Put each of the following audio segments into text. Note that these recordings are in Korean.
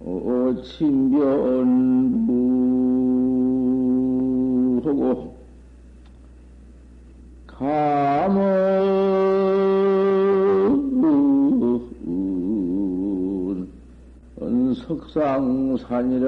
어, 친변무하고. 감은 석상산이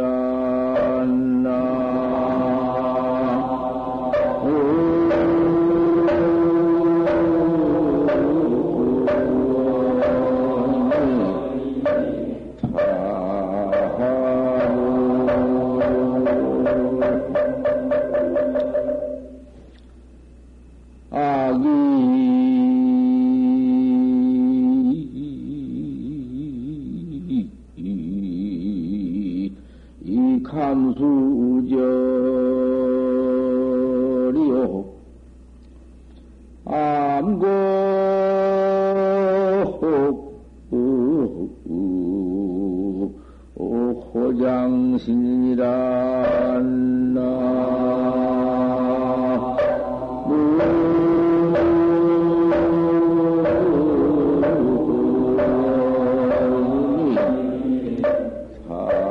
라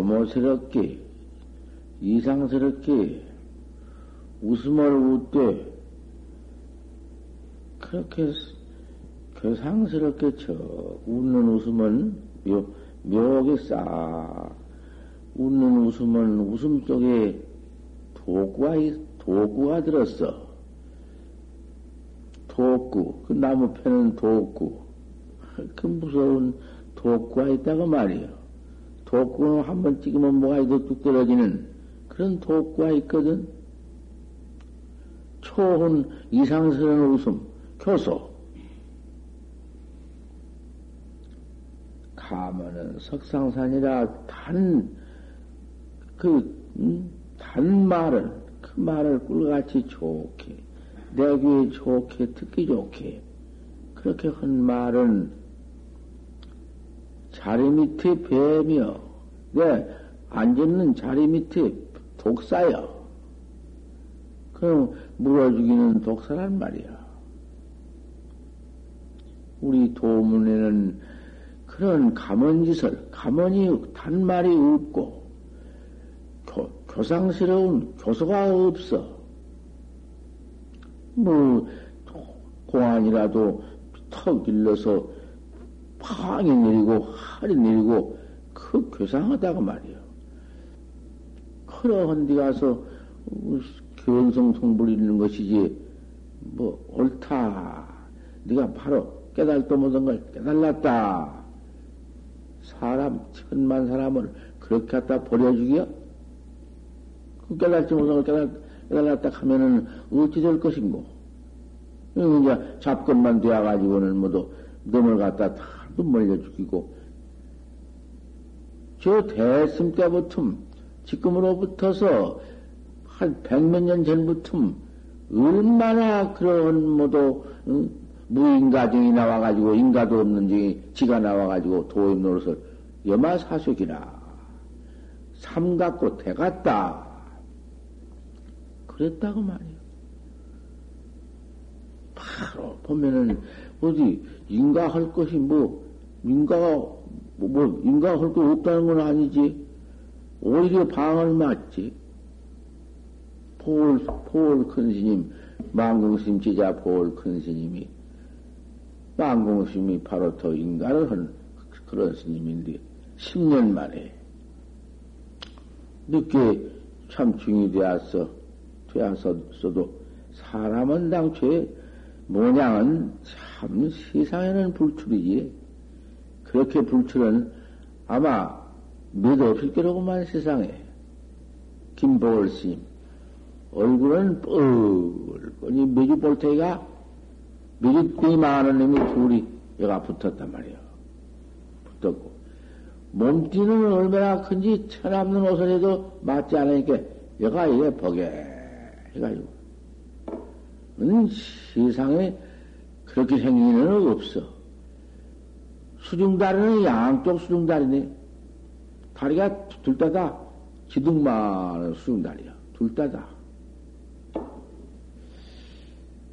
교모스럽게, 이상스럽게 웃음을 웃되, 그렇게 교상스럽게 저 웃는 웃음은 묘, 묘하게 싸. 웃는 웃음은 웃음 속에 도구가, 도구가 들었어. 도구. 그 나무 패는 도구. 그 무서운 도구가 있다고 말이요. 독구는 한 번 찍으면 뭐가 뚝 떨어지는 그런 독구가 있거든. 초혼 이상스러운 웃음, 교소. 가면은 석상산이라 단, 그, 음, 단 말을, 그 말을 꿀같이 좋게, 내 귀에 좋게, 듣기 좋게, 그렇게 한 말은 자리 밑에 뱀이여. 내 앉았는 자리 밑에 독사여. 그럼 물어 죽이는 독사란 말이야. 우리 도문에는 그런 가먼짓을, 가먼이 단말이 없고, 교, 교상스러운 교소가 없어. 뭐, 공안이라도 턱 길러서 팡이 내리고 하리 내리고 그 괴상하다고 말이요. 그러한 데 가서 견성성 부리는 것이지 뭐 옳다. 네가 바로 깨달도 못한 걸 깨달았다. 사람 천만 사람을 그렇게 갖다 버려주기요? 걸 깨달, 깨달았다 하면은 어찌 될 것인고? 이제 잡것만 되어가지고는 모두 넘어갔다 다 눈물려 죽이고, 저 대승 때부터, 지금으로부터서 한 백몇 년 전부터 얼마나 그런 모두 응? 무인가정이 나와가지고 인가도 없는 중에 지가 나와가지고 도임 노릇을 여마사숙이나 삼갖고 대갔다 그랬다고 말이요. 바로 보면은 어디 인가할 것이 뭐 인가가, 뭐, 뭐 인가가 할거 없다는 건 아니지. 오히려 방을 맞지. 포울, 포울 큰 스님, 망공스님 제자 포울 큰 스님이, 망공스님이 바로 더 인가를 한 그런 스님인데, 10년 만에, 늦게 참 중이 되었어, 되었어도, 사람은 당초에 모양은 참 세상에는 불출이지. 그렇게 불출은 아마 몇 없을 거라고만 세상에. 김보월 스님. 얼굴은 뻘거니 매주 볼테가 매주 많은 놈이 둘이 여가 붙었단 말이야. 붙었고. 몸띠는 얼마나 큰지 천없는 옷을 해도 맞지 않으니까 여가 이래 보게 해가지고 세상에 그렇게 생기는 없어. 수중다리는 양쪽 수중다리네. 다리가 둘 다 다 기둥만 수중다리야. 둘 다 다.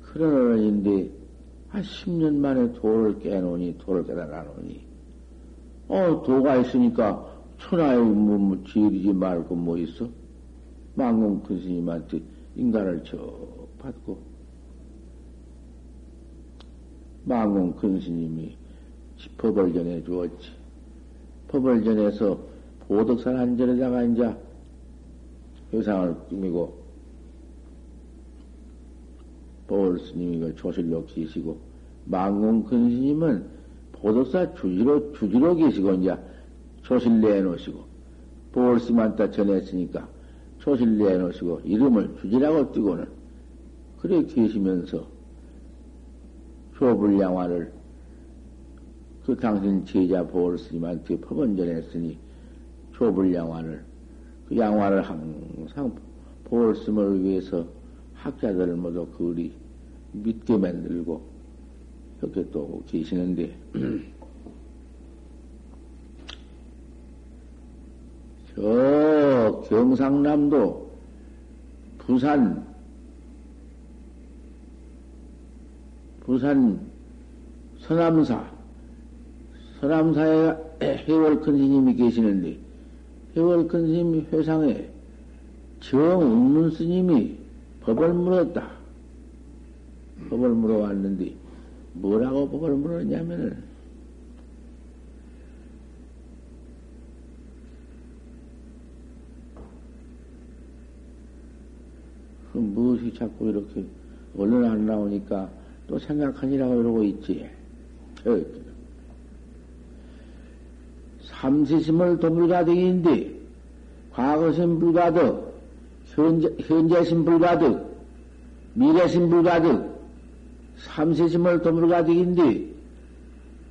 그런 어른인데 한 10년 만에 도를 깨놓으니 도를 깨달아놓으니 어 도가 있으니까 천하에 뭐, 뭐 지으리지 말고 뭐 있어? 망공 큰 스님한테 인간을 저 받고 망공 큰 스님이 법을 전해 주었지. 법을 전해서 보덕산 한 절에다가 이제 회상을 꾸미고 보월 스님이 그 조실로 계시고 망공 큰 스님은 보덕사 주지로 주지로 계시고 이제 조실 내놓으시고 보월 스님한테 전했으니까 조실 내놓으시고 이름을 주지라고 띄고는 그래 계시면서 조불양화를 그 당신 제자 보월 스님한테 법원 전했으니 조불양화를 그 양화를 항상 보월 스님을 위해서 학자들 모두 그리 믿게 만들고 이렇게 또 계시는데 저 경상남도 부산 부산 서남사 서남사에 해월큰 스님이 계시는데 해월큰 스님 회상에 정웅문 스님이 법을 물었다. 법을 물어왔는데 뭐라고 법을 물었냐면은 무엇이 자꾸 이렇게 얼른 안 나오니까 또 생각하니라고 이러고 있지. 삼세심을 도물가득인데 과거심 불가득, 현재, 현재심 불가득, 미래심 불가득, 삼세심을 도물가득인데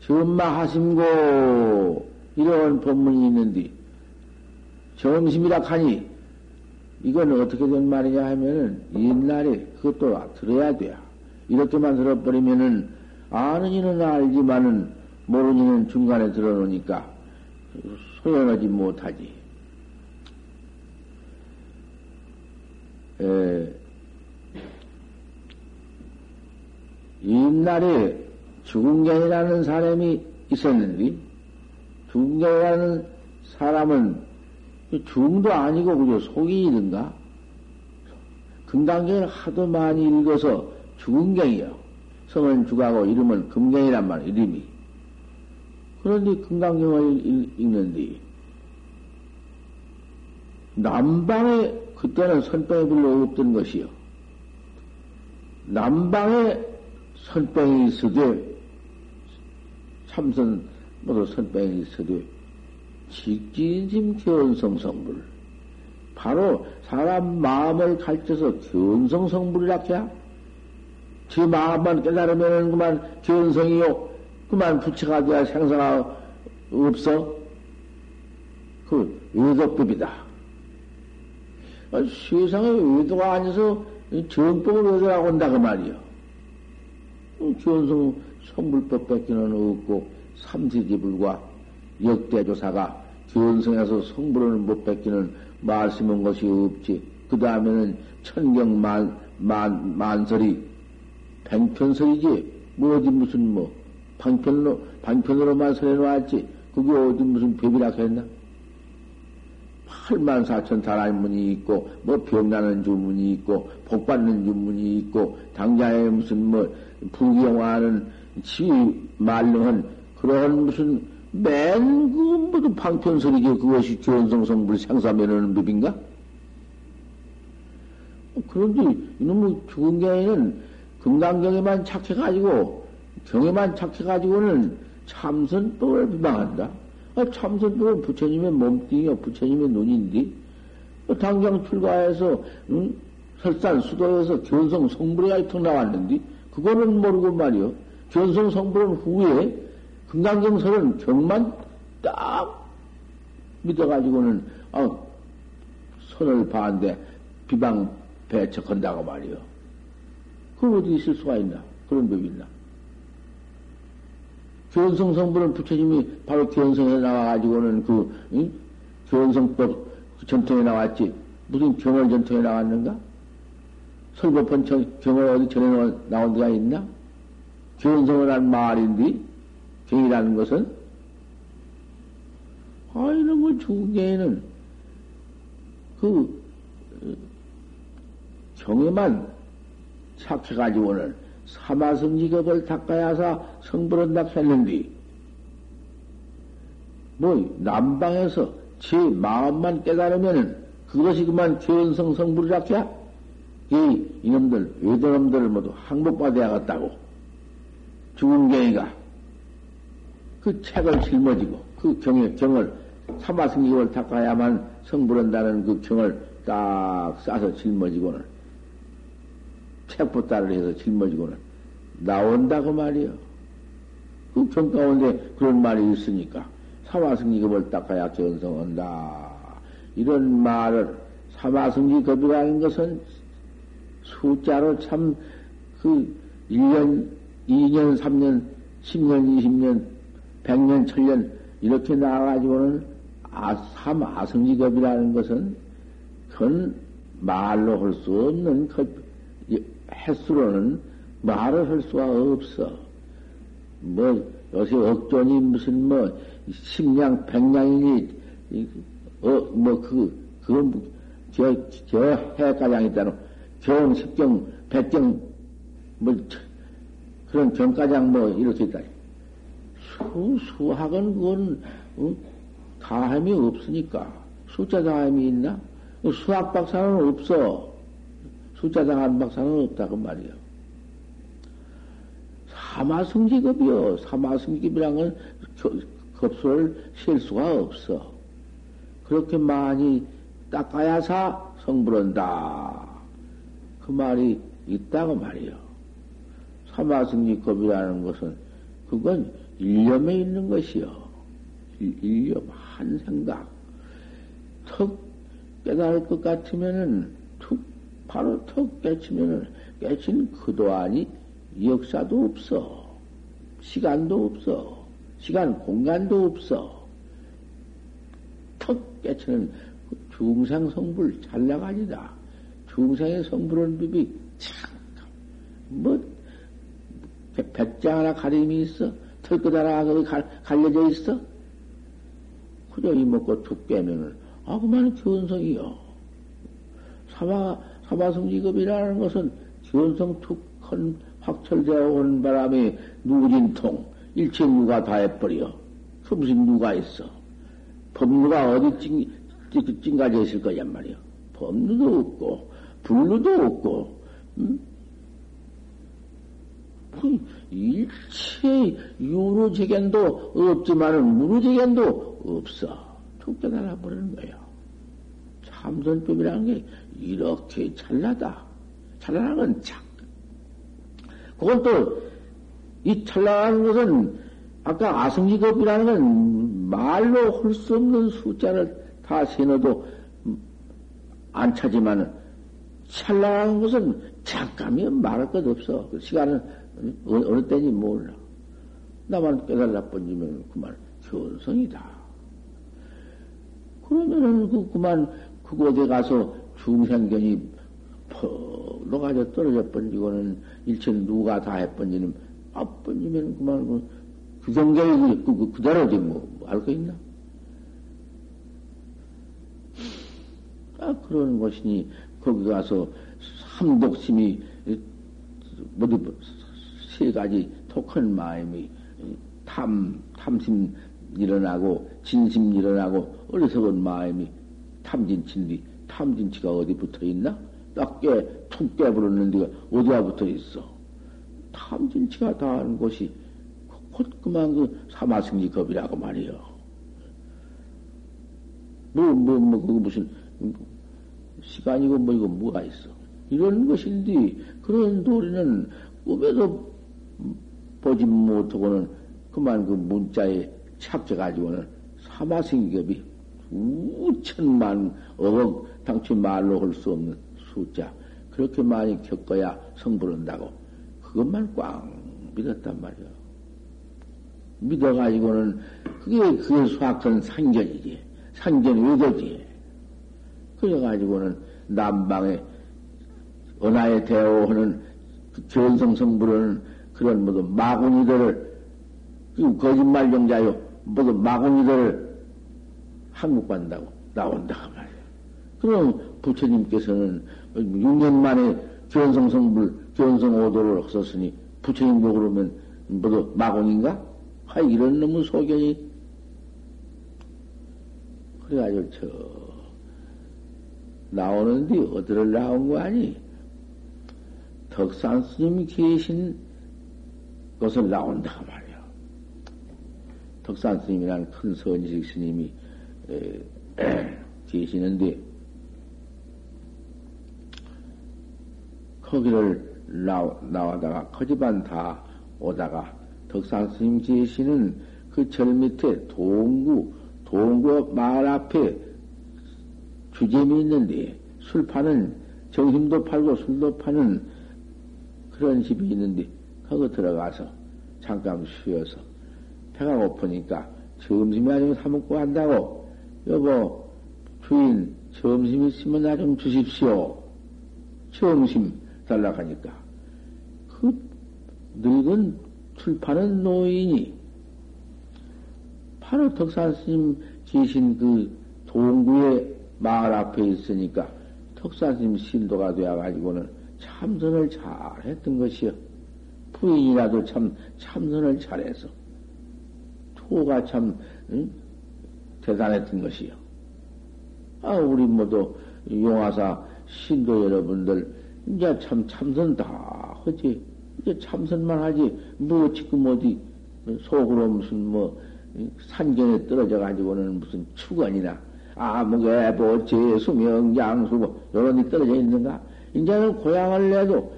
전마하심고 이런 법문이 있는데 정심이라 하니 이건 어떻게 된 말이냐 하면은 옛날에 그것도 들어야 돼. 이렇게만 들어버리면은 아는 이는 알지만은 모르는 이는 중간에 들어놓으니까 소용하지 못하지. 에, 옛날에 죽은경이라는 사람이 있었는데, 죽은경이라는 사람은 중도 아니고 그저 속이든가 금강경을 하도 많이 읽어서 죽은경이요. 성은 죽하고 이름은 금경이란 말, 이름이. 그런데 금강경을 읽는데, 남방에, 그때는 선병이 별로 없던 것이요. 남방에 선병이 있어도, 참선, 모두 선병이 있어도, 직진심 견성성불. 바로 사람 마음을 가르쳐서 견성성불이라 해야? 제 마음만 깨달으면 그만 견성이요. 그만 부처가 돼야 생사가 없어? 그 외도법이다. 아, 세상에 외도가 아니서 정법을 외도라고 한다 그 말이요. 견성 성불법 밖에는 없고 삼세지불과 역대조사가 견성해서 성불을 못 뺏기는 말씀은 것이 없지. 그 다음에는 천경 만, 만, 만설이 팽편설이지. 뭐 어디 무슨 뭐, 방편으로, 방편으로만 설해놓았지. 그게 어디 무슨 법이라 했나? 8만 4천 다라문이 있고, 뭐 병나는 주문이 있고, 복 받는 주문이 있고, 당장에 무슨 뭐, 부경화하는 지 말릉한 그런 무슨 맨, 그, 모두 방편설이지. 그것이 견성성불 생사면하는 법인가? 그런데 이놈의 죽은 경에는 금강경에만 착해가지고, 경에만 착해가지고는 참선법을 비방한다. 아, 참선법은 부처님의 몸뚱이요, 부처님의 눈인데, 뭐 당장 출가해서, 응? 설산 수도에서 견성 성불에 가이통 나왔는데, 그거는 모르고 말이요. 견성 성불은 후에 금강경설은 경만 딱 믿어가지고는 어, 손을 반대 비방 배척한다고 말이요. 그 어디 있을 수가 있나? 그런 법이 있나? 견성 성분은 부처님이 바로 견성에 나와가지고는 그, 응? 견성법 전통에 나왔지. 무슨 경월 전통에 나왔는가? 설법헌 경월 어디 전에 나온 데가 있나? 견성을 한 말인데, 경이라는 것은? 아, 이런 걸 중계에는 그, 경에만 착해가지고는 사마성지급을 닦아야사 성불한다 했는데, 뭐, 남방에서 제 마음만 깨달으면은 그것이 그만 견성 성불이라케야? 이, 이놈들, 외도놈들을 모두 항복받아야겠다고. 죽은 경이가 그 책을 짊어지고 그 경에, 경을 사마성기을 닦아야만 성불한다는 그 경을 딱 싸서 짊어지고는 책보따를 해서 짊어지고는 나온다고 말이요. 그 경 가운데 그런 말이 있으니까 사마성기급을 닦아야 견성한다. 이런 말을 사마성기급이라는 것은 숫자로 참 그 1년, 2년, 3년, 10년, 20년, 100년, 1000년 이렇게 나와가지고는 아, 사마성지급이라는 것은 그건 말로 할 수 없는 그 횟수로는 말을 할 수가 없어. 뭐 요새 억존이 무슨 뭐 십량 백량이니 어뭐 그 그건 저저 해가장 있다는 경 십경 백경 뭐 그런 경가장 뭐 이렇게 있다. 수 수학은 그건 어? 다함이 없으니까 숫자 다함이 있나? 수학 박사는 없어. 숫자 다함 박사는 없다고 말이야. 사마승지급이요. 사마승지급이란 건 급수를 셀 수가 없어. 그렇게 많이 닦아야사 성불한다. 그 말이 있다고 말이요. 사마승지급이라는 것은 그건 일념에 있는 것이요. 일념, 한 생각. 턱 깨달을 것 같으면은 툭, 바로 턱 깨치면은 깨친 그도 아니 역사도 없어. 시간도 없어. 시간, 공간도 없어. 턱 깨치는 그 중상 성불 잘 나가니다. 중상의 성불은 법이 참, 뭐, 백장 하나 가림이 있어? 하나 거기 갈려져 있어? 그저 이먹고 툭 깨면은, 아, 그만 견성이요. 사마, 사마성지급이라는 것은 견성 툭한 확철되어 오는 바람에 누진통, 일체 누가 다 해버려. 그 무슨 누가 있어. 법루가 어디 찡, 찡, 찡가져 있을 거야 말이야. 법루도 없고, 불루도 없고, 응? 그 일체 유루재견도 없지만은 무루재견도 없어. 툭 깨달아 버리는 거예요. 참선법이라는 게 이렇게 찰나다. 찰나는 건 참. 그건 또, 이 찰나는 것은, 아까 아성지급이라는 건 말로 할 수 없는 숫자를 다 세놓도 안 차지만은, 찰나는 것은 잠깐이면 말할 것 없어. 그 시간은 어느, 때인지 몰라. 나만 깨달라 번지면 그만 견성이다. 그러면은 그, 그만 그곳에 가서 중생견이 퍽 녹아져 떨어져 번지고는 일체 누가 다 해 번지는 아 번지면 그만 그, 그 경계에 그, 그, 그대로지 뭐알 거 있나? 아 그런 것이니 거기 가서 삼독심이 모두 세 가지 독한 마음이 탐 탐심 일어나고 진심 일어나고 어리석은 마음이 탐진치인데 탐진치가 어디 붙어 있나? 딱 깨, 툭 깨버렸는 데가 어디가 붙어 있어? 탐진치가 다 하는 곳이 곧 그만 그 사마승지겁이라고 말이요. 뭐, 뭐, 뭐, 그거 무슨, 시간이고 뭐 이거 뭐가 있어. 이런 것인데, 그런 도리는 꿈에도 보지 못하고는 그만 그 문자에 착져가지고는 사마승기급이 수천만 억억 당초 말로 할 수 없는 숫자 그렇게 많이 겪어야 성불한다고. 그것만 꽝 믿었단 말이야. 믿어가지고는 그게 그게 수학선 상견이지. 상견 외도지. 그래가지고는 남방에 은하에 대오하는 그 견성성부는 그런 모두 마구니들을 그 거짓말 용자요 모두 마구니들을 한국 간다고 나온다 말이야. 그럼 부처님께서는 6년 만에 견성 성불 견성 오도를 없었으니 부처님도 그러면 모두 마구니인가? 아 이런 놈의 소견이 그래가지고 저 나오는데 어디를 나온 거 아니? 덕산 스님이 계신 것을 나온다 말이야. 덕산 스님이라는 큰 선지식 스님이 에, 에, 계시는데 거기를 나, 나와다가 거지반 다 오다가 덕산 스님 계시는 그 절 밑에 동구 동구 마을 앞에 주점이 있는데 술 파는 정심도 팔고 술도 파는 그런 집이 있는데 거기 들어가서 잠깐 쉬어서 배가 고프니까 점심이 나좀 사먹고 한다고 여보 주인 점심 있으면 나 좀 주십시오. 점심 달라 하니까 그 늙은 출판은 노인이 바로 덕산 스님 계신 그 동구의 마을 앞에 있으니까 덕산 스님 신도가 되어가지고는 참선을 잘 했던 것이요. 부인이라도 참 참선을 잘해서 토가 참 응? 대단했던 것이요. 아 우리 모두 용화사 신도 여러분들 이제 참 참선 다 하지. 이제 참선만 하지. 뭐 지금 어디 속으로 무슨 뭐 산경에 떨어져 가지고는 무슨 축원이나 아무개 보채 수명 양수 뭐 요런 데 떨어져 있는가? 이제는 고향을 내도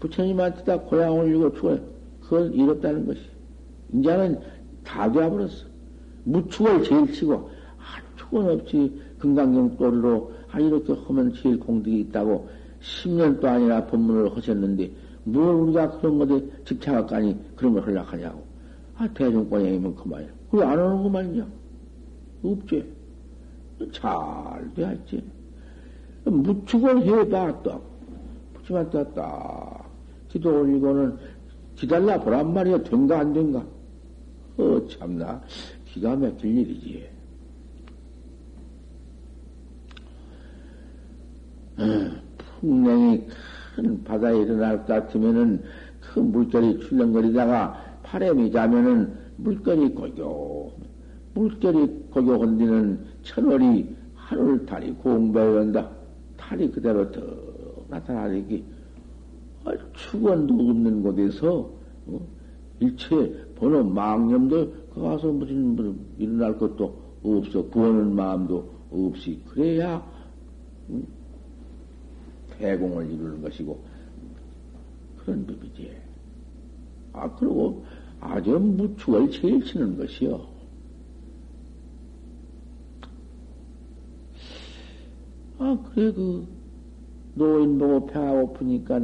부처님한테 다 고향을 주고 죽어. 그걸 잃었다는 것이. 이제는 다 되어버렸어. 무축을 제일 치고, 아, 축은 없지. 금강경 또리로, 아, 이렇게 하면 제일 공덕이 있다고 10년 동안이나 법문을 하셨는데, 뭘 우리가 그런 것에 집착하까니 그런 걸 하려하냐고. 아, 대중권양이면 그만이야. 그래, 안 거만이야. 없지. 잘 돼야지. 무축을 해봐, 또. 붙이만 딱, 기도 올리고는 기달라 보란 말이야. 된가, 안 된가? 어, 참나. 기가 막힐 일이지. 어, 풍랑이 큰 바다에 일어날 것 같으면은 그 물결이 출렁거리다가 바람이 자면은 물결이 고교, 물결이 고교 건디는 천월이 하늘 달이 공배에 온다. 달이 그대로 더 나타나기 아, 축원도 없는 곳에서 어? 일체 번호 망념도 그 가서 무슨, 무슨 일어날 것도 없어 구하는 마음도 없이 그래야 음, 대공을 이루는 것이고 그런 법이지. 아 그리고 아주 무축을 제일 치는 것이요. 아 그래 그 노인 보고 배가 고프니까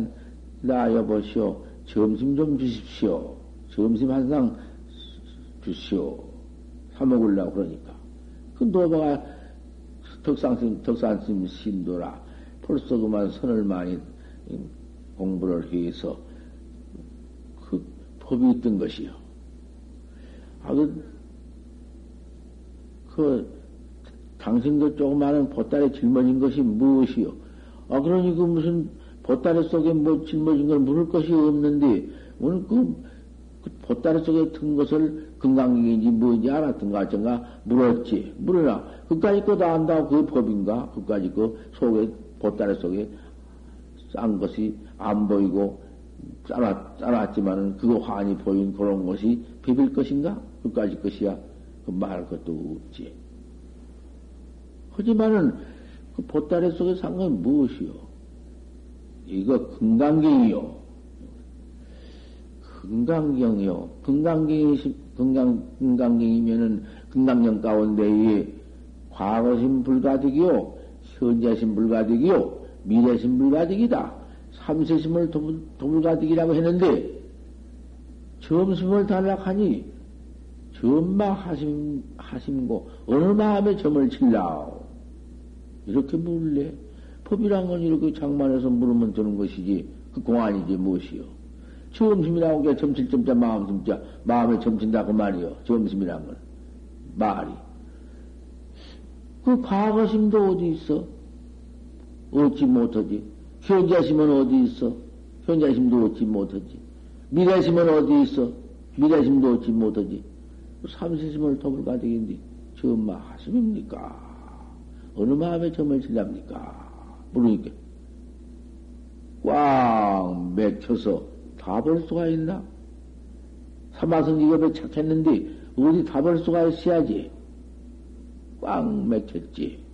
나 여보시오 점심 좀 주십시오. 점심 한 상 주시오. 사먹으려고 그러니까. 그 노바가 덕상심, 덕산심 신도라. 벌써 그만 선을 많이 공부를 해서 그 법이 있던 것이요. 아, 그, 그, 당신도 조그마한 보따리 짊어진 것이 무엇이요? 아, 그러니 그 무슨 보따리 속에 뭐 짊어진 걸 물을 것이 없는데, 오늘 그, 그 보따리 속에 든 것을 건강인지 뭐인지 알았던가 어쩐가 물었지. 물으나, 그까지 거다 안다고 그게 법인가? 그까지 그 속에, 보따리 속에 싼 것이 안 보이고, 짜놨, 짜놨지만은 그거 환히 보인 그런 것이 비빌 것인가? 그까지 것이야. 그 말할 것도 없지. 하지만은 그 보따리 속에 산 건 무엇이요? 이거 금강경이요. 금강경이요. 금강경이, 금강, 금강경이면은 금강경 가운데에 과거신 불가득이요. 현재신 불가득이요. 미래신 불가득이다. 삼세심을 도불가득이라고 했는데, 점심을 달락하니, 점마 하심, 하심고, 어느 마음에 점을 칠라오? 이렇게 물래. 법이란 건 이렇게 장만해서 물으면 되는 것이지, 그 공안이지 무엇이요. 점심이라고 게 점칠 점자 마음 점자, 마음에 점친다 그 말이요. 점심이란 건. 말이. 그 과거심도 어디 있어? 얻지 못하지. 현자심은 어디 있어? 현자심도 얻지 못하지. 미래심은 어디 있어? 미래심도 얻지 못하지. 삼세심을 더불 가득인데 전마 하심입니까? 어느 마음에 점을 질랍니까? 모르니까 꽉 맥혀서 답을 수가 있나? 사마선 이겁에 착했는데 어디 답을 수가 있어야지. 꽉 맥혔지.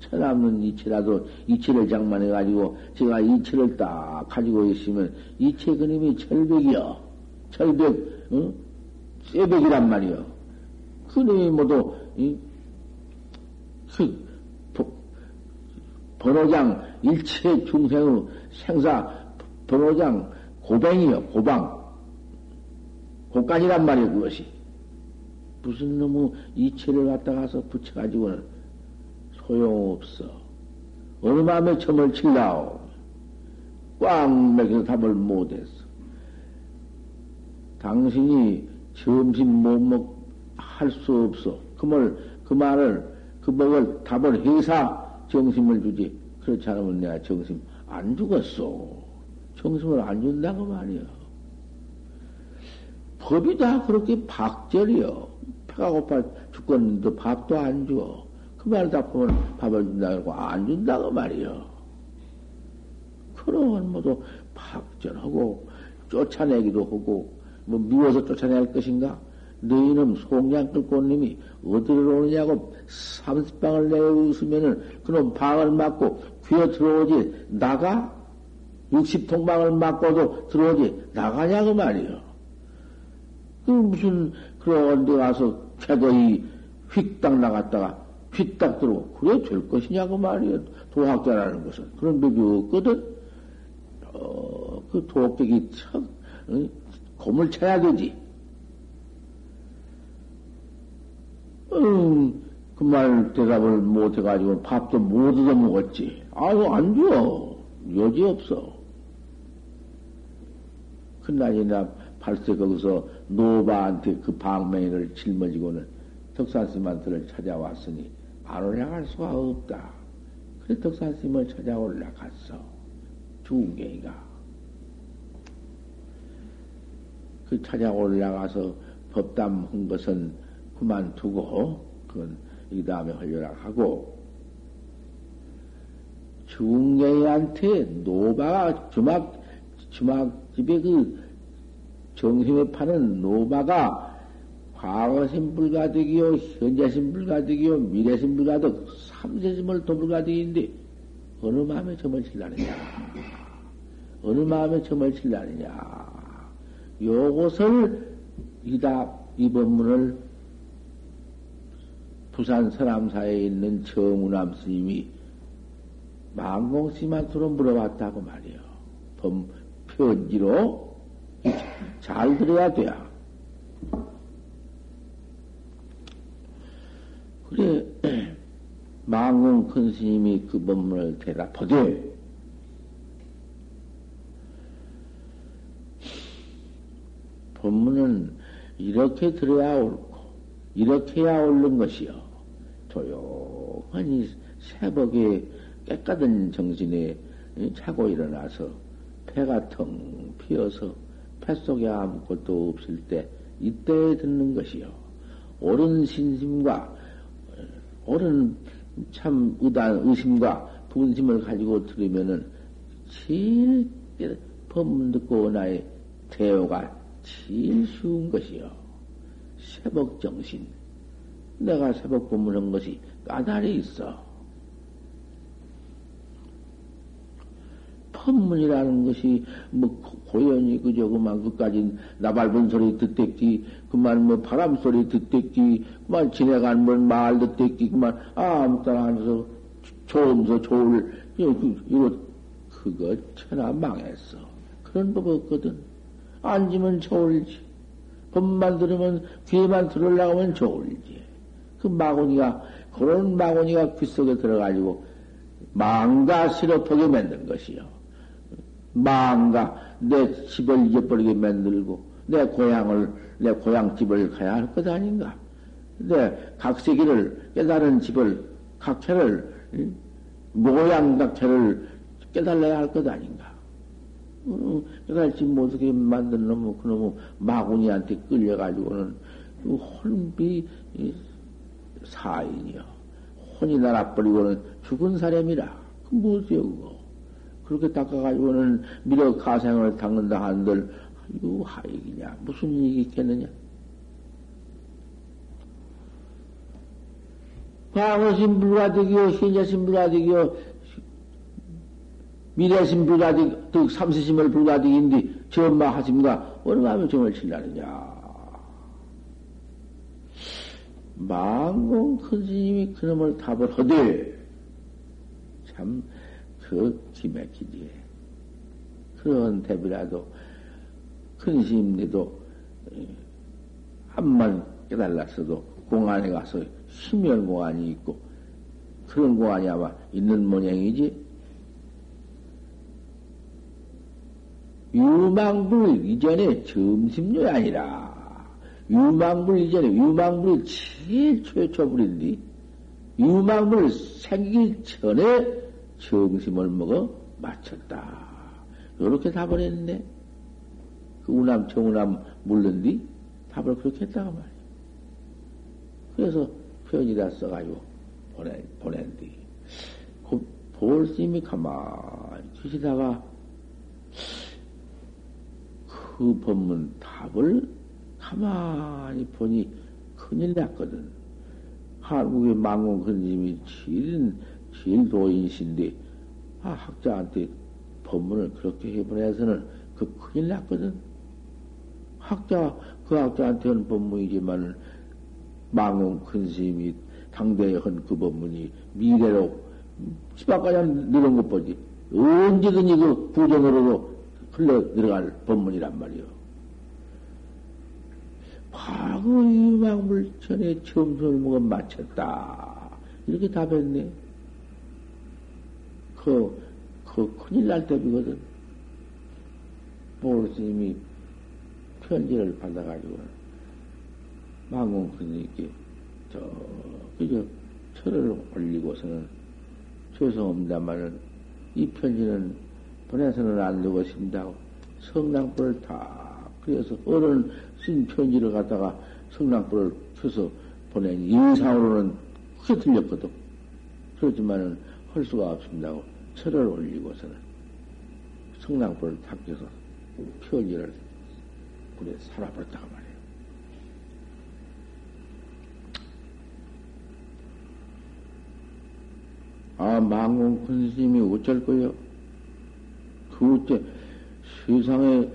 천없는 이체라도 이체를 장만해가지고 제가 이체를 딱 가지고 있으면 이체 그림이 철벽이여. 철벽, 어? 쇠벽이란 말이여. 그놈이 모두, 이, 그, 번호장 일체 중생의 생사, 번호장 고뱅이여, 고방. 고간이란 말이여, 그것이. 무슨 놈의 이체를 갖다가서 붙여가지고는 소용없어. 어느 마음에 점을 칠라오. 꽉 맥혀서 답을 못했어. 당신이 점심 못 먹, 할 수 없어. 그 말, 그 말을, 그 먹을 답을 해사 정심을 주지. 그렇지 않으면 내가 정심 안 죽었어. 정심을 안 준다고 말이야. 법이 다 그렇게 박절이요. 배가 고파 죽겠는데 밥도 안 줘. 그 말을 다 보면 밥을 준다고 안 준다고 말이요. 그러면 모두 박절하고 쫓아내기도 하고 뭐 미워서 쫓아낼 것인가? 너희는 송양 끌꽃님이 어디로 오느냐고 삼십방을 내웃으면은 그놈 방을 맞고 귀어 들어오지 나가? 육십통방을 맞고도 들어오지 나가냐고 말이요. 그 무슨 그런 데 가서 캐거이 휙딱 나갔다가 휙딱 들어오고 그래 될 것이냐고 말이요. 도학자라는 것은 그런 법이 없거든. 어, 그 도학객이 참 어? 곰을 쳐야 되지. 음, 그 말 대답을 못 해가지고 밥도 못 얻어 먹었지. 아유, 안 줘. 여지 없어. 큰날이나 발세 거기서 노바한테 그 방맹이를 짊어지고는 덕산스님한테를 찾아왔으니 안 올라갈 수가 없다. 그래 덕산스님을 찾아 올라갔어. 게이가. 그 찾아 올라가서 법담한 것은 그만두고, 그건 이 다음에 하려락 하고, 중개한테 노파가 주막, 주막집에 그 점심에 파는 노파가 과거심 불가득이요, 현재심 불가득이요, 미래심 불가득, 삼세심을 도불가득인데, 어느 마음에 점을 칠라느냐? 어느 마음에 점을 칠라느냐? 요것을 이다, 이 법문을 부산 서남사에 있는 정우남 스님이 망공 스님한테로 물어봤다고 말이요. 범, 편지로 잘 들어야 돼. 그래, 망공 큰 스님이 그 법문을 대답하되, 법문은 이렇게 들어야 옳고, 이렇게 해야 옳는 것이요. 조용하니 새벽에 깨끗한 정신에 차고 일어나서 폐가 텅 피어서 뱃속에 아무것도 없을 때 이때 듣는 것이요. 옳은 신심과 옳은 참 의단 의심과 분심을 가지고 들으면은 제일 법문 듣고 나의 대오가 제일 쉬운 것이요. 새벽 정신. 내가 새벽 법문한 것이 까다리 있어. 법문이라는 것이 뭐 고연히 그저 그만 그까지 나발본 소리 듣댔기 그만 뭐 바람 소리 듣댔기 그만 지내간 뭔말 듣댔기 그만 아무 따라 앉아서 좋으면서 좋을 이거 그거 천하 망했어. 그런 법 없거든. 앉으면 좋을지. 법만 들으면, 귀에만 들으려고 하면 좋을지. 그 마구니가, 그런 마구니가 귀 속에 들어가지고, 망가 실업하게 만든 것이요. 망가, 내 집을 잊어버리게 만들고, 내 고향을, 내 고향집을 가야 할 것 아닌가. 내 각세기를, 깨달은 집을, 각체를, 모양 각체를 깨달아야 할 것 아닌가. 어, 깨달지 못하게 만든 놈은 그놈의 마구니한테 끌려가지고는 혼비 사인이요. 혼이 날아버리고는 죽은 사람이라. 그 무엇이요, 그거. 그렇게 닦아가지고는 미력 가생을 닦는다 한들, 이거 하익이냐. 무슨 이익이 있겠느냐. 과거신 불가득이요, 현재신 불가득이요, 미래신 불가득, 즉 삼세심을 불가득인데 전마하심과 얼마나 정을 친다느냐. 망공 큰 스님이 그놈을 답을 하되, 참, 그 기맥히지. 그런 답이라도, 큰 스님들도, 한만 깨달았어도 공안에 가서 심연 공안이 있고, 그런 공안이 아마 있는 모양이지. 유망불 이전에 점심료이 아니라, 유망불 이전에 유망불이 제일 최초불인데, 유망불 생기기 전에 정심을 먹어 마쳤다. 요렇게 답을 했네. 그 우남, 정우남 물른뒤 답을 그렇게 했다고 말이야. 그래서 편지다 써가지고 보낸, 보낸 뒤. 그 볼스님이 가만히 계시다가 그 법문 답을 가만히 보니 큰일 났거든. 한국의 망공 근심이 제일, 제일 도인신데, 아, 학자한테 법문을 그렇게 해보내서는 그 큰일 났거든. 학자, 그 학자한테는 법문이지만, 망공 근심이 당대에 한그 법문이 미래로 시바까지 늘은 것 보지. 언제든지 그 부정으로도 흘러 들어갈 법문이란 말이요. 유망물 전에 점수를 먹어 맞췄다. 이렇게 답했네. 그, 그 큰일 날 때이거든. 보르 스님이 편지를 받아가지고, 망공 스님께, 저, 그저, 철을 올리고서는, 죄송합니다만은, 이 편지는 보내서는 안 되겠습니다. 성당불을 다, 그래서 어른 쓴 편지를 갖다가 성당불을 켜서 보내니, 인상으로는 크게 틀렸거든. 그렇지만은, 할 수가 없습니다. 철을 올리고서는 성당불을 탁 켜서 편지를 불에 살아버렸다고 말이에요. 아, 망공 큰 스님이 어쩔 거요? 그 어째 세상에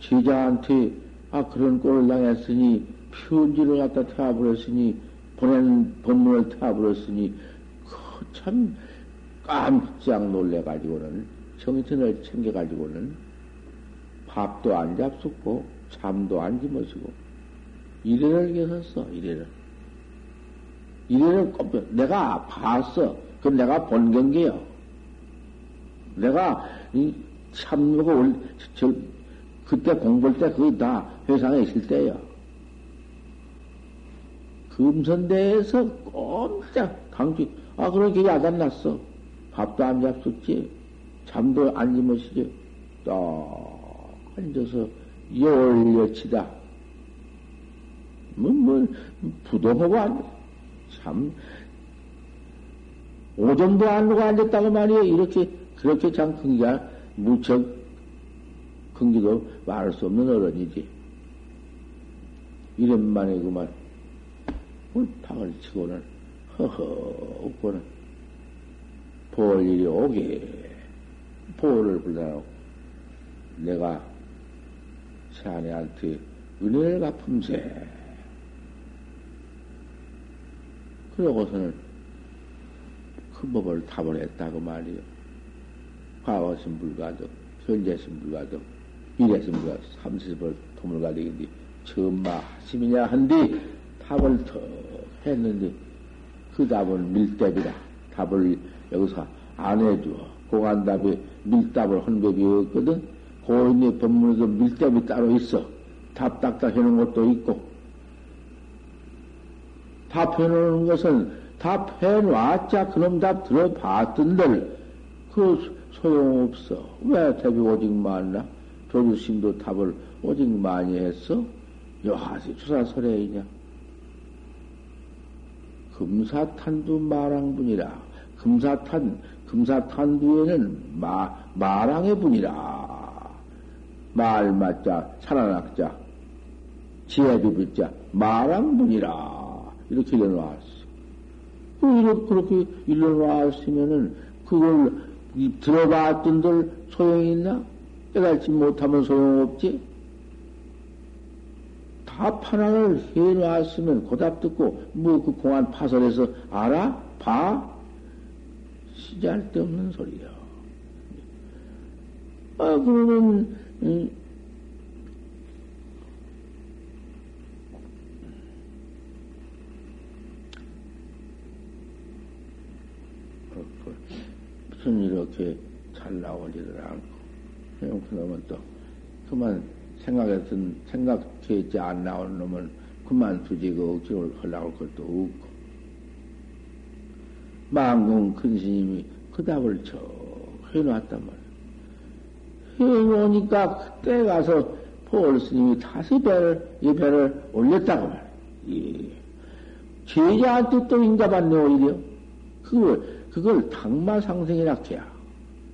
제자한테 아 그런 꼴을 당했으니 편지를 갖다 태워버렸으니 보낸 법문을 태워버렸으니 참 깜짝 놀래가지고는 정신을 챙겨가지고는 밥도 안 잡숫고 잠도 안 지머시고 이래를 계셨어 이래를. 이래를 꼭 내가 봤어. 그건 내가 본 경계요. 내가 이 참여가 올, 저, 그때 공부할 때 그게 다 회상에 있을 때요. 금선대에서 꼼짝 강주, 아, 그렇게 야단 났어. 밥도 안 잡숫지, 잠도 안 주무시지. 딱 앉아서 열려치다. 뭐, 뭐, 부동하고 앉, 참, 오전도 안 하고 앉았다고 말이에요. 이렇게, 그렇게 참 큰가 무척 큰기도 말할 수 없는 어른이지. 이름만에 그만, 물팍을 치고는, 허허, 없고는, 볼 일이 오게, 보를 불러놓고, 내가 자네한테 은혜를 갚음세. 그러고서는 그 법을 답을 했다고 말이요. 과거 신 불가도, 현재 신 불가도, 미래 신 불가도, 삼십을 도물가득인데, 전마 하심이냐 한디 답을 더 했는데, 그 답은 밀답이다. 답을 여기서 안 해줘. 공안답에 밀답을 한 법이 없거든. 고인의 법문에도 밀답이 따로 있어. 답 딱딱 해놓은 것도 있고. 답해놓은 것은 답해놨자 그놈 답 들어봤던들 그 소용없어. 왜 답이 오직 많나? 조주심도 답을 오직 많이 했어? 여하시 주사설해이냐? 금사탄도 마랑분이라. 금사탄, 금사탄두에는 마, 마랑의 분이라. 말 맞자, 살아났자, 지혜비불자, 마랑분이라. 이렇게 일러놨어. 그 그렇게 일러놨으면은 그걸 들어봤던들 소용이 있나? 깨달지 못하면 소용없지? 답 하나를 해놨으면 고답 듣고 뭐 그 공안 파설해서 알아? 봐? 시잘데 없는 소리야. 아, 그러면, 음, 무슨 이렇게 잘 나오지를 않고, 그러면 또, 그만 생각했던, 생각했지 안 나오는 놈은 그만두지, 그 억지로 하려고 할 것도 없고. 망공 큰 스님이 그 답을 저 해놨단 말이야. 해놓으니까 그때 가서 포월 스님이 다시 배를, 이 배를 올렸다고 말이야. 예. 제자한테 또 인가받네, 오히려. 그걸, 그걸 탕마상생이라 해야.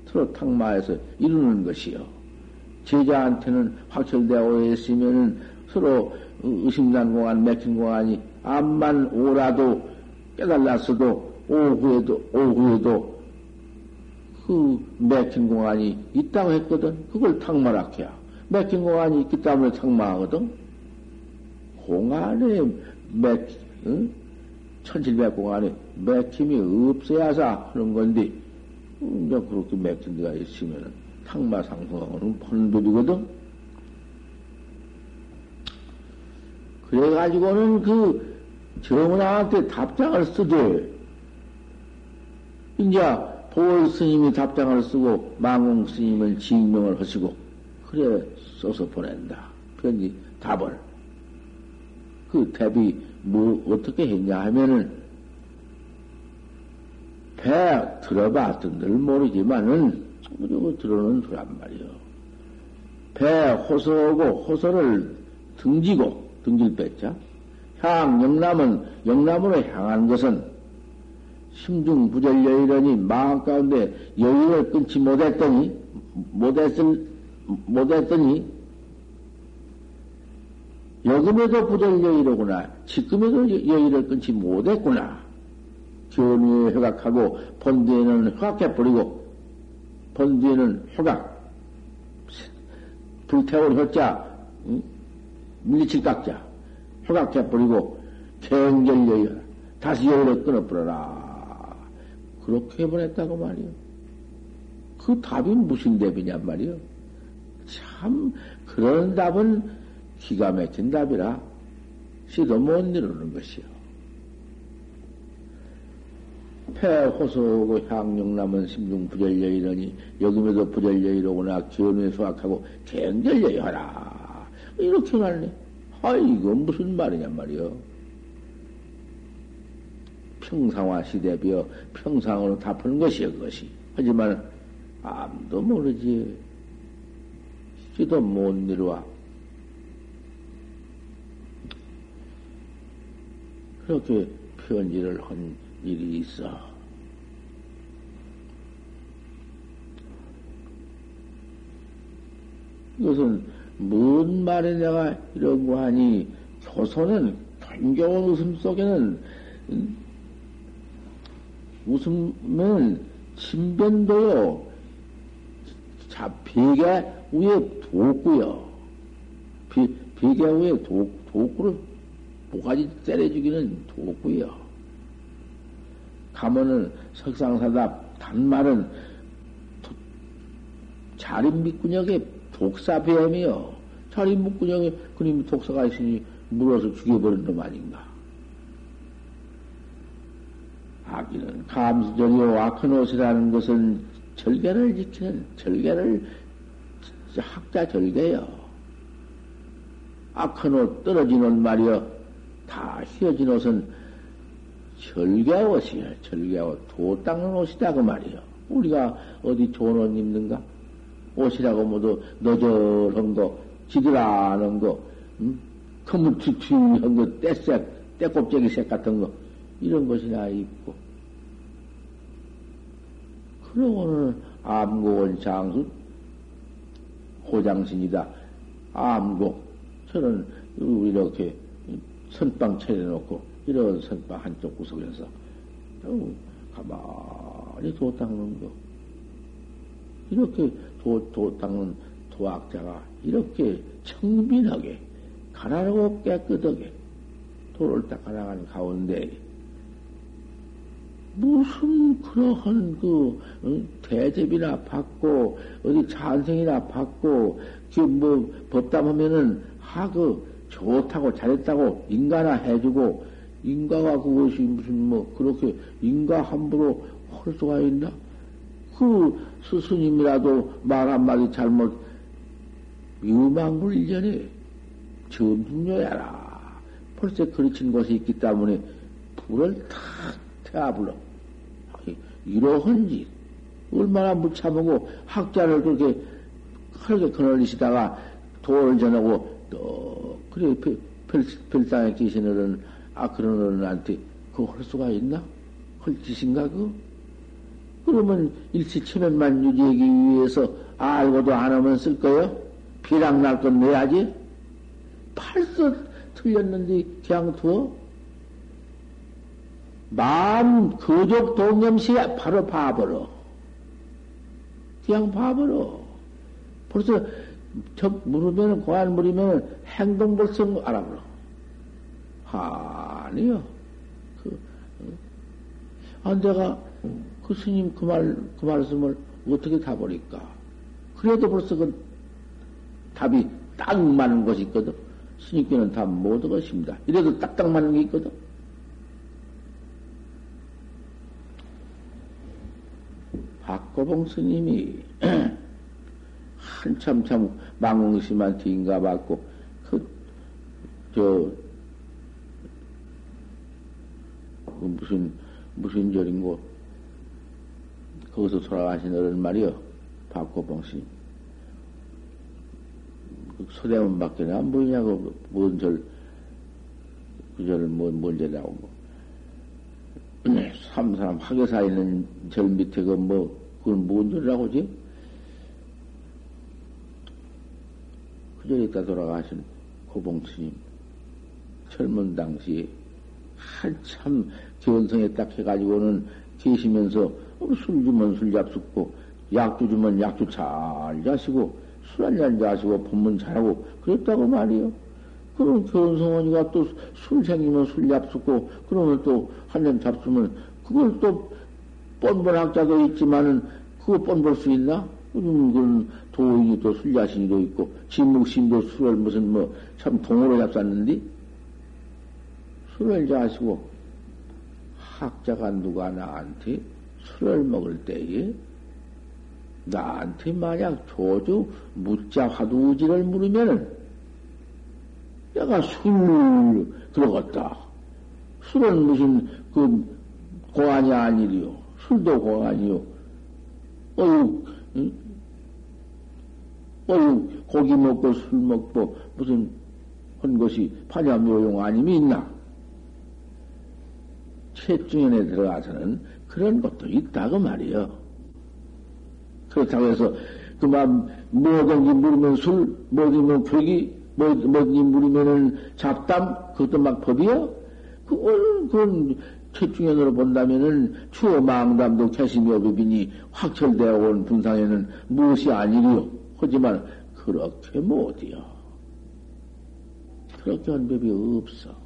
서로 탕마에서 이루는 것이요. 제자한테는 확철되어 있으면은 서로 의심난 공안, 맥힌 공안이 암만 오라도 깨달았어도 오후에도, 오후에도 그 맥힌 공안이 있다고 했거든. 그걸 탕마락해야. 맥힌 공안이 있기 때문에 탕마하거든. 공안에 맥, 응? 천칠백 공안에 맥힘이 없어야사 하는 건데, 이제 그렇게 맥힌 데가 있으면 탕마 상승하는 본법이거든. 그래가지고는 그 정은아한테 답장을 쓰되, 이제 보월 스님이 답장을 쓰고 망공 스님은 증명을 하시고 그래 써서 보낸다. 편지 답을 그 답이 뭐 어떻게 했냐 하면은 배 들어봤던들 모르지만은 그리고 들어는 두란 말이요. 배 호소하고 호소를 등지고 등질 뺐자 향 영남은 영남으로 향한 것은 심중 부절여 이러니 마음 가운데 여유를 끊지 못했더니 못했을 못했더니 여금에도 부절여이로구나. 지금에도 여유를 끊지 못했구나. 견위에 허각하고 본뒤에는 허각해 버리고 본 뒤에는 허각 불태울 허자 응? 밀리칠 깎자 허각해버리고 갱절여유 다시 여유를 끊어버려라 그렇게 보냈다고 말이요. 그 답이 무슨 답이냔 말이요. 참, 그런 답은 기가 막힌 답이라 시도 못 이루는 것이요. 폐호소고 향용남은 심중 부절여이러니 여금에도 부절여이로구나 기원에 수학하고 갱절여이하라 이렇게 말네. 아 이거 무슨 말이냐 말이요. 평상화 시대비어 평상으로 답하는 것이요, 그것이. 하지만 아무도 모르지. 지도 못 이루와. 그렇게 편지를 한 일이 있어. 이것은 뭔 말에 내가 거 하니 조선은 경겨운 웃음 속에는 웃으면 신변도요. 자, 베개 위에 도구요. 비, 베개 위에 도, 도구를 모가지 때려주기는 도구요. 가면은 석상사답 단말은 자린밑구녕에 독사뱀이요. 자린밑구녕에 그님이 독사가 있으니 물어서 죽여버린 놈 아닌가. 아기는 감수절이요 악한 옷이라는 것은 절개를 지키는 절개를 학자 절개요. 악한 옷 떨어진 옷 말이여 다 휘어진 옷은 절개 옷이야. 절개 옷, 도 닦는 옷이다 그 말이여. 우리가 어디 좋은 옷 입는가? 옷이라고 모두 너절한 거, 지들아는 거, 음? 커무튀튀한 거, 떼색, 떼껍데기 색 같은 거, 이런 것이나 입고. 그러고는 암곡은 장수, 호장신이다. 암곡. 저는 이렇게 선빵 차려놓고, 이런 선빵 한쪽 구석에서, 가만히 도 닦는 거. 이렇게 도, 도 닦는 도학자가 이렇게 청빈하게, 가난하고 깨끗하게 도를 닦아나가는 가운데, 무슨 그러한 그 응? 대접이나 받고 어디 찬성이나 받고 그 뭐 법담하면은 하그 좋다고 잘했다고 인가나 해주고 인가가 그것이 무슨 뭐 그렇게 인가 함부로 할 수가 있나? 그 스승님이라도 말 한마디 잘못 유망불전에 점중요야라. 벌써 그르친 것이 있기 때문에 불을 탁 태아불러. 이러한지 얼마나 무참하고 학자를 그렇게 크게 그늘리시다가 도를 전하고 또 그래 별, 별상에 계신 어른 아 그런 어른한테 그거 할 수가 있나? 할 짓인가 그? 그러면 일치체면만 유지하기 위해서 알고도 안 하면 쓸 거요? 비랑 날 건 내야지? 팔써 틀렸는데 그냥 두어? 마음 거적 동념시야 바로 봐버려. 그냥 봐버려. 벌써 적 물으면 고안 물으면 행동 벌써 알아버려. 아니요. 그, 어? 아, 내가 그 스님 그 말, 그 말씀을 어떻게 다버릴까? 그래도 벌써 그 답이 딱 맞는 것이 있거든. 스님께는 다못 얻었습니다. 이래도 딱딱 맞는 게 있거든. 박고봉 스님이 한참 참 망웅심한테 인가받고 그, 저, 그 무슨, 무슨 절인고, 거기서 돌아가신 어른 말이요. 박고봉 스님. 그 소대문 밖에 안 보이냐고, 뭔 절, 그 절을 뭔, 뭔 절이라고, 뭐. 삼 사람 학교사 있는 절 밑에 그 뭐, 그건 뭔 소리라고 하지? 그 전에 있다 돌아가신 고봉스님, 젊은 당시에 한참 견성에 딱 해가지고는 계시면서 술 주면 술 잡숫고, 약주 주면 약주 잘 자시고, 술 한잔 자시고, 법문 잘하고, 그랬다고 말이요. 그럼 견성원이가 또 술 생기면 술 잡숫고, 그러면 또 한 잔 잡수면, 그걸 또 뻔뻔 학자도 있지만은 그거 뻔볼 수 있나? 음, 그런 도인이 또 술자신이도 있고 진묵심도 술을 무슨 뭐 참 동으로 잡쌌는데 술을 자시고 학자가 누가 나한테 술을 먹을 때에 나한테 만약 조주 묻자 화두지를 물으면은 내가 술 들어갔다. 술은 무슨 그 고안이 아니리요. 술도 고안이요. 어유, 응? 어유, 고기 먹고 술 먹고 무슨 한 것이 파냐묘용 아님이 있나? 채중연에 들어가서는 그런 것도 있다고 말이요. 그렇다고 해서 그만 뭐든지 물으면 술, 뭐든지 뭐 괴기, 뭐, 뭐든지 물으면은 잡담, 그것도 막 법이요? 그건, 그건 최중현으로 본다면은 추어 망담도 개심여비이니 확철되어 온 분상에는 무엇이 아니리요. 하지만 그렇게 못이요. 그렇게 한 법이 없어.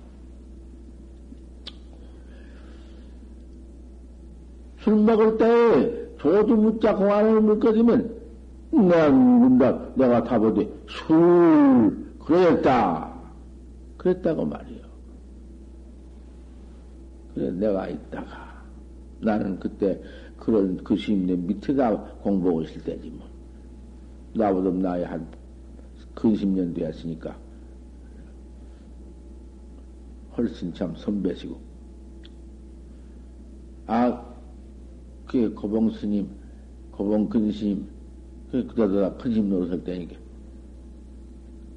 술 먹을 때에 조주 묻자 공안을 물거지면 내가 묻다, 내가 답하되, 술, 그랬다. 그랬다고 말이요. 그래, 내가 있다가, 나는 그때 그런 그 스님네 밑에다 공부하고 있을 때지 뭐. 나보다 나이 한 근십 년 되었으니까. 훨씬 참 선배시고. 아, 그게 고봉 스님, 고봉 근스님, 그다다 큰심 노릇할 때니까.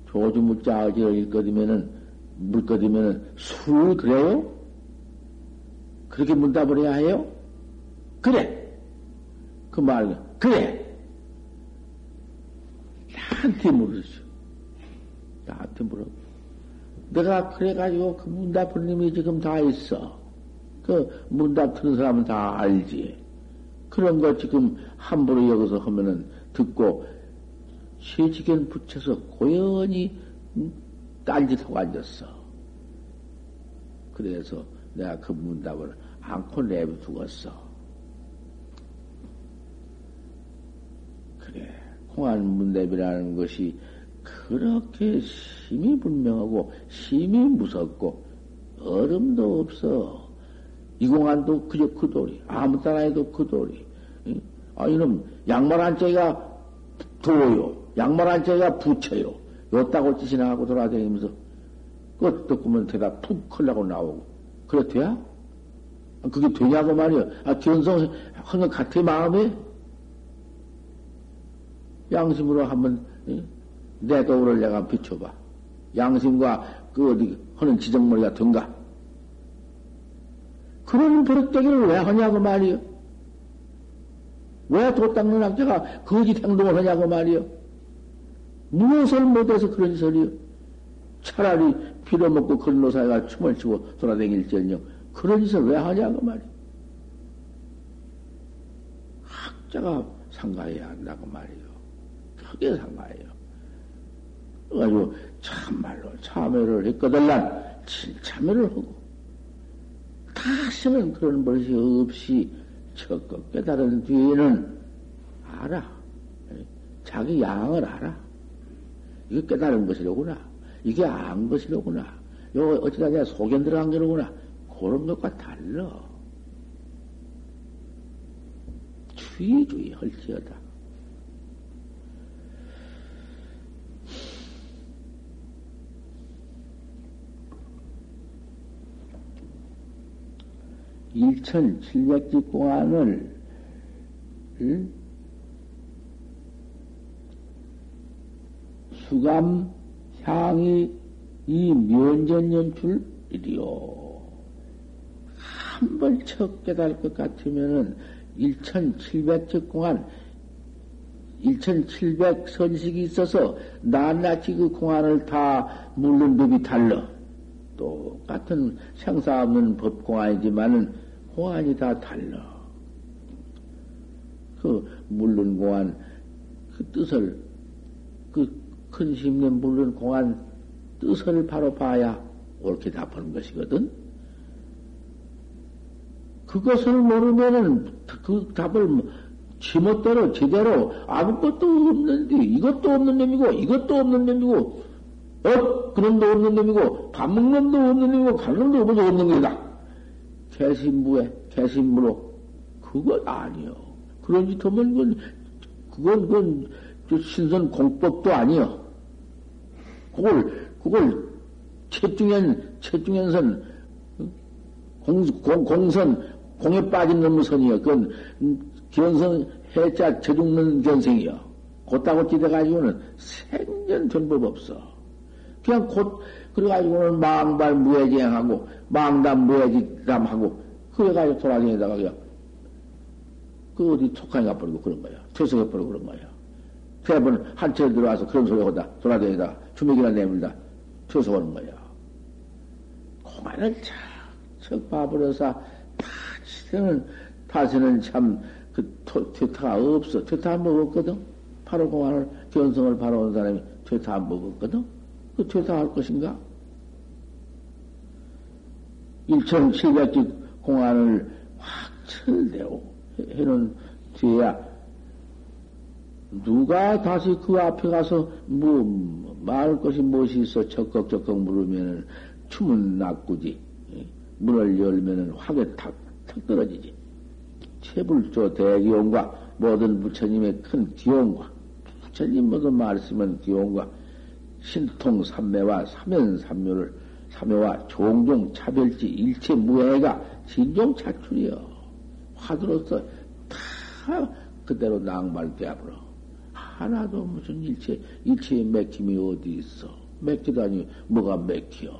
조주 무자지를 일거리면은, 물거리면은, 술 그래요? 그렇게 문답을 해야 해요? 그래! 그 말, 그래! 나한테 물었어. 나한테 물어. 내가 그래가지고 그 문답 푸님이 지금 다 있어. 그 문답 트는 사람은 다 알지. 그런 거 지금 함부로 여기서 하면은 듣고 시지견 붙여서 고연히 딴짓하고 앉았어. 그래서 내가 그 문답을 않고 내버두었어. 그래, 공안 문답이라는 것이 그렇게 심히 분명하고 심히 무섭고 얼음도 없어. 이 공안도 그저 그 돌이 아무 따라해도 그 돌이 아 이놈 양말 한 짝이가 도요 양말 한 짝이가 부채요 요따고 짓이나 하고 돌아다니면서 그것 듣고 면 대답 푹 흘라고 나오고 그래 돼야? 아, 그게 되냐고 말이야. 아, 견성 한 것 같아, 마음에? 양심으로 한번, 내 도를 내가 비춰봐. 양심과 그 어디 하는 지정머리 가 든가 그런 버릇되기를 왜 하냐고 말이요. 왜 도 닦는 학자가 거짓 행동을 하냐고 말이요. 무엇을 못해서 그런 소리요. 차라리 빌어먹고 노사가 춤을 추고 돌아다닐지언정 그런 짓을 왜 하냐고 말이요. 학자가 상가해야 한다고 말이요. 크게 상가해요. 그래가지고 참말로 참여를 했거든 난 참여를 하고 다시는 그런 버릇이 없이 적극 깨달은 뒤에는 알아. 자기 양을 알아. 이게 깨달은 것이로구나. 이게 안 것이로구나. 요 어쩌다 내가 소견 들어간 게로구나. 그런 것과 달라. 주의주의 헐지어다. 일천칠백지 공안을 응? 수감 향이 이 면전 연출 이리요. 한 번 척 깨달을 것 같으면은 1700적 공안 1700 선식이 있어서 낱낱이 그 공안을 다 물는 법이 달라. 똑같은 생사 없는 법 공안이지만은 공안이 다 달라. 그 물론 공안 그 뜻을 그 큰 심년 물론 공안 뜻을 바로 봐야 옳게 답하는 것이거든. 그것을 모르면은 그 답을 지멋대로 제대로 아무것도 없는데 이것도 없는 놈이고 이것도 없는 놈이고 어 그놈도 없는 놈이고 밥 먹는 놈도 없는 놈이고 갈 놈도 없는 놈이다. 개신부에 개신부로 그건 아니요. 그런 짓 하면 그건 그건 그건 신선 공법도 아니요. 그걸 그걸 채중현 채중현선 공, 공, 공선 공에 빠진 놈의 선이요. 그건 견성 해자 저죽는 견생이요. 곧다고 찌대가지고는 생전 전법 없어. 그냥 곧, 그래가지고는 망발 무해지행하고, 망담 무해지담하고, 그래가지고 돌아다니다가 그냥, 그 어디 촉하니 가버리고 그런 거야. 퇴석해버리고 그런 거야. 대번 한채 들어와서 그런 소리 하다 돌아다니다 주먹이나 내물다 퇴석하는 거야. 공안을 척척 봐버려서 다시는, 다시는 참, 그, 퇴타가 없어. 퇴타 안 먹었거든? 바로 공안을, 견성을 바로 온 사람이 퇴타 안 먹었거든? 그 퇴타 할 것인가? 1700지 공안을 확 철대고 해놓은 뒤에야 누가 다시 그 앞에 가서 뭐 말할 것이 무엇이 있어 적극적극 물으면은 춤은 낙구지 문을 열면은 화게 탁, 탁 떨어지지. 최불조 대기용과 모든 부처님의 큰 기용과 부처님 모든 말씀은 기용과 신통 삼매와 삼연삼묘를 삼매와 종종 차별지 일체 무해가 진종 차출이여. 화두로서 다 그대로 낭말되어버려. 하나도 무슨 일체 일체의 맥힘이 어디 있어? 맥히다니 뭐가 맥혀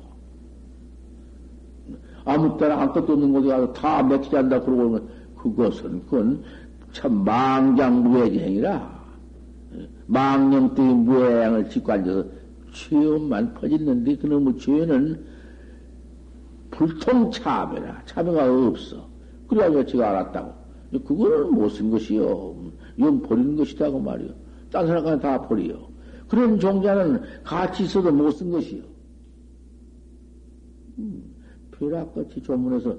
아무 때나 아무것도 없는 곳에 가서 다 맥히지 않다 그러고 그러면 그것은 그건 참 망장무해행이라. 망령 때의 무해양을 짓고 앉아서 죄만 퍼졌는데 그놈의 죄는 불통참여라 참여가 없어. 그래가지고 제가 알았다고. 그거는 못쓴 것이요. 이건 버리는 것이다 고 말이요. 딴 사람까지 다 버리요. 그런 종자는 같이 있어도 못 쓴 것이요. 음, 벼락같이 조문해서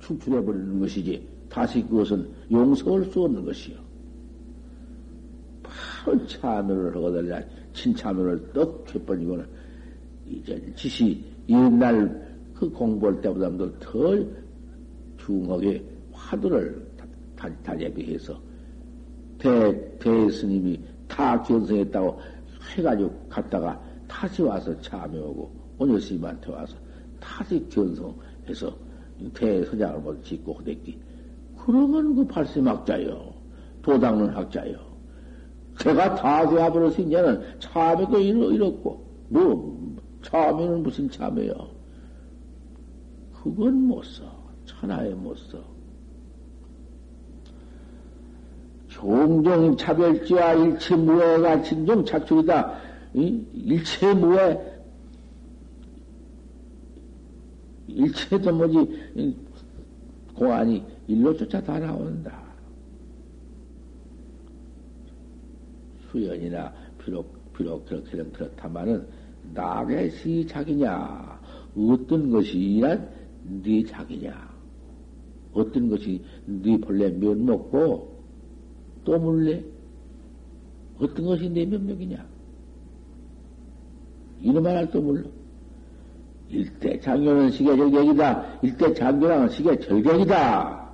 축출해버리는 것이지 다시 그것은 용서할 수 없는 것이요. 바로 참여를 하거든요 친참여를 떡 해버리고는 이제 지시 옛날 그 공부할 때보다도 더 중하게 화두를 다재비해서 대, 대스님이 다 견성했다고 해가지고 갔다가 다시 와서 참여하고 오녀스님한테 와서 다시 견성해서 대서장을 못 짓고 그랬기. 그러면 그 발심학자요. 도닦는 학자요. 제가 다 되어버렸으니까는 참여도 이렇고, 뭐, 참여는 무슨 참여요? 그건 못 써. 천하에 못 써. 종종 차별지와 일체 무해가 진종 착출이다. 일체 무해, 일체도 뭐지, 공안이 일로조차 다 나온다. 수연이나 비록, 비록 그렇게는 그렇다마는 나의 시작이냐, 어떤 것이란 네 자기냐, 어떤 것이 네 본래 면목고, 또 물래? 어떤 것이 내 면목이냐? 이놈만 할또 몰라. 일대 장교는 시계 절격이다. 일대 장교는 시계 절격이다.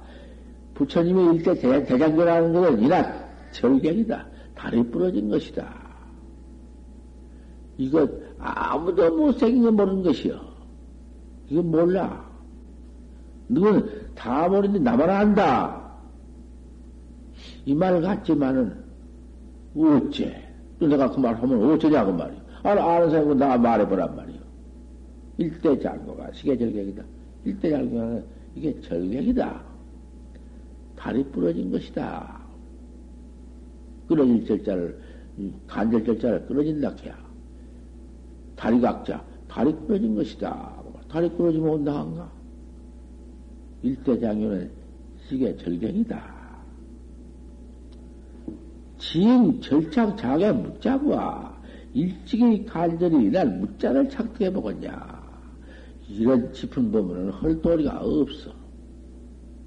부처님이 일대 대장교라는 것은 이나 절격이다. 다리 부러진 것이다. 이것 아무도 못생긴 거 모르는 것이요. 이거 몰라. 누군 다 모르는데 나만 안다. 이 말 같지만은 어째? 또 내가 그 말 하면 어쩌냐고 말이요. 아, 아는 사람은 나 말해보란 말이요. 일대 장고가 시계절격이다. 일대 장고는 이게 절격이다. 다리 부러진 것이다. 끊어질 절자를, 간절 절자를 끊어진다, 해야. 다리 각자, 다리 끊어진 것이다. 다리 끊어지면 온다 한가? 일대장교는 시계 절경이다. 지금 절착 자게 묻자고 일찍이 간절히 난 묻자를 착득해 보겠냐. 이런 짚은 법은 헐도리가 없어.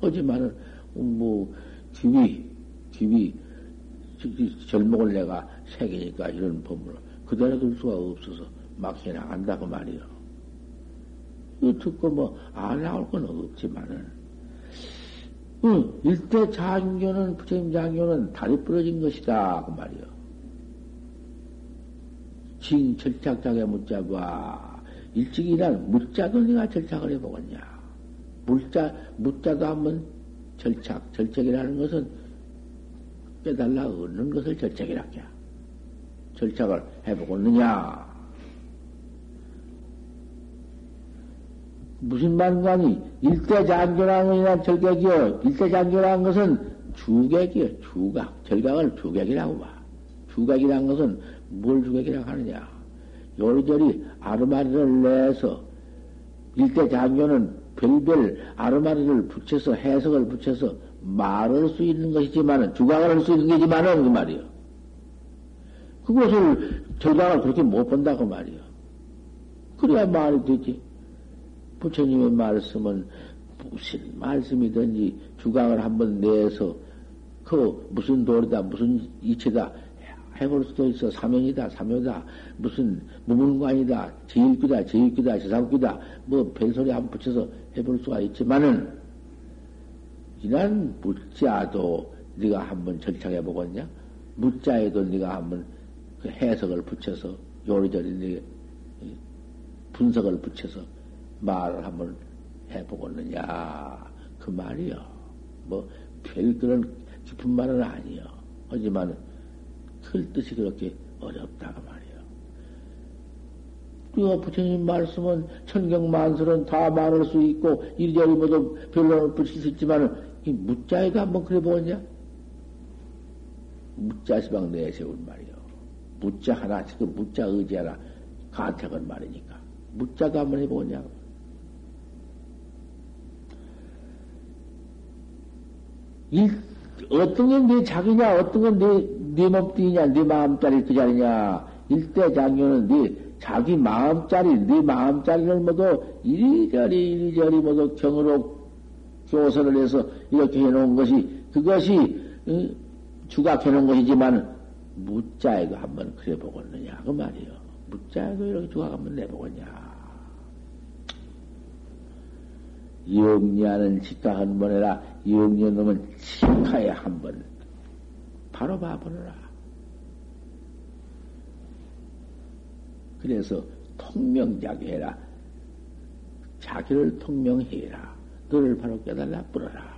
하지만은, 뭐, 귀비, 귀비, 절목을 내가 새기니까 이런 법문을 그대로 둘 수가 없어서 막 해나간다고 말이요. 이거 듣고 뭐, 안 나올 건 없지만은, 응, 일대 장교는, 부처님 장교는 다리 부러진 것이다. 그 말이요. 징 절착장에 묻자봐. 일찍 이란 묻자도 네가 절착을 해보겠냐. 물자, 묻자도 한번 절착, 절착이라는 것은 깨달라 얻는 것을 절착이라 해. 절착을 해보겠느냐. 무슨 말인가니? 일대장교라는 절객이요. 일대장교라는 것은 주객이요. 주각. 절각을 주객이라고 봐. 주객이라는 것은 뭘 주객이라고 하느냐. 요리저리 아르마리를 내서 일대장교는 별별 아르마리를 붙여서 해석을 붙여서 말할 수 있는 것이지만은 주각을 할 수 있는 게지만은 그 말이요. 그것을 절각을 그렇게 못 본다고 말이요. 그래야 말이 되지. 부처님의 말씀은 무슨 말씀이든지 주각을 한번 내서 그 무슨 도리다 무슨 이치다 해볼 수도 있어. 사면이다, 사묘다, 무슨 무문관이다, 제일귀다, 제일귀다, 제사귀다, 뭐 별소리 안 붙여서 해볼 수가 있지만은, 이난 묻자도 네가 한번 절창해 보겠냐? 묻자에도 네가 한번 그 해석을 붙여서 요리저리 네 분석을 붙여서 말을 한번 해보겠느냐 그 말이요. 뭐 별 그런 깊은 말은 아니요. 하지만 틀 뜻이 그렇게 어렵다가 말이요. 그 부처님 말씀은 천경만설은 다 말할 수 있고 이리저리 모두 별론을 붙일 수 있지만 이 무자에도 한번 그래 보겠냐? 무자시방 내세운 말이요. 무자 하나, 그 무자 의지 하나 가택은 말이니까. 무자도 한번 해보겠냐고. 일, 어떤 건 내 자기냐, 어떤 건 내, 내 몸뚱이냐, 내 마음짜리 그 자리냐. 일대 장교는 네 자기 마음짜리, 네 마음짜리를 모두 이리저리, 이리저리 모두 경으로 교선을 해서 이렇게 해놓은 것이, 그것이, 어, 주각해놓은 것이지만, 무자에도 한번 그래 보겠느냐, 그 말이요. 무자에도 이렇게 주각 한번 내보겠냐. 영리하는 직가 한번 해라. 영리한 놈은 직가에 한 번. 바로 봐보느라. 그래서 통명자기 해라. 자기를 통명해라. 너를 바로 깨달라 뿌려라.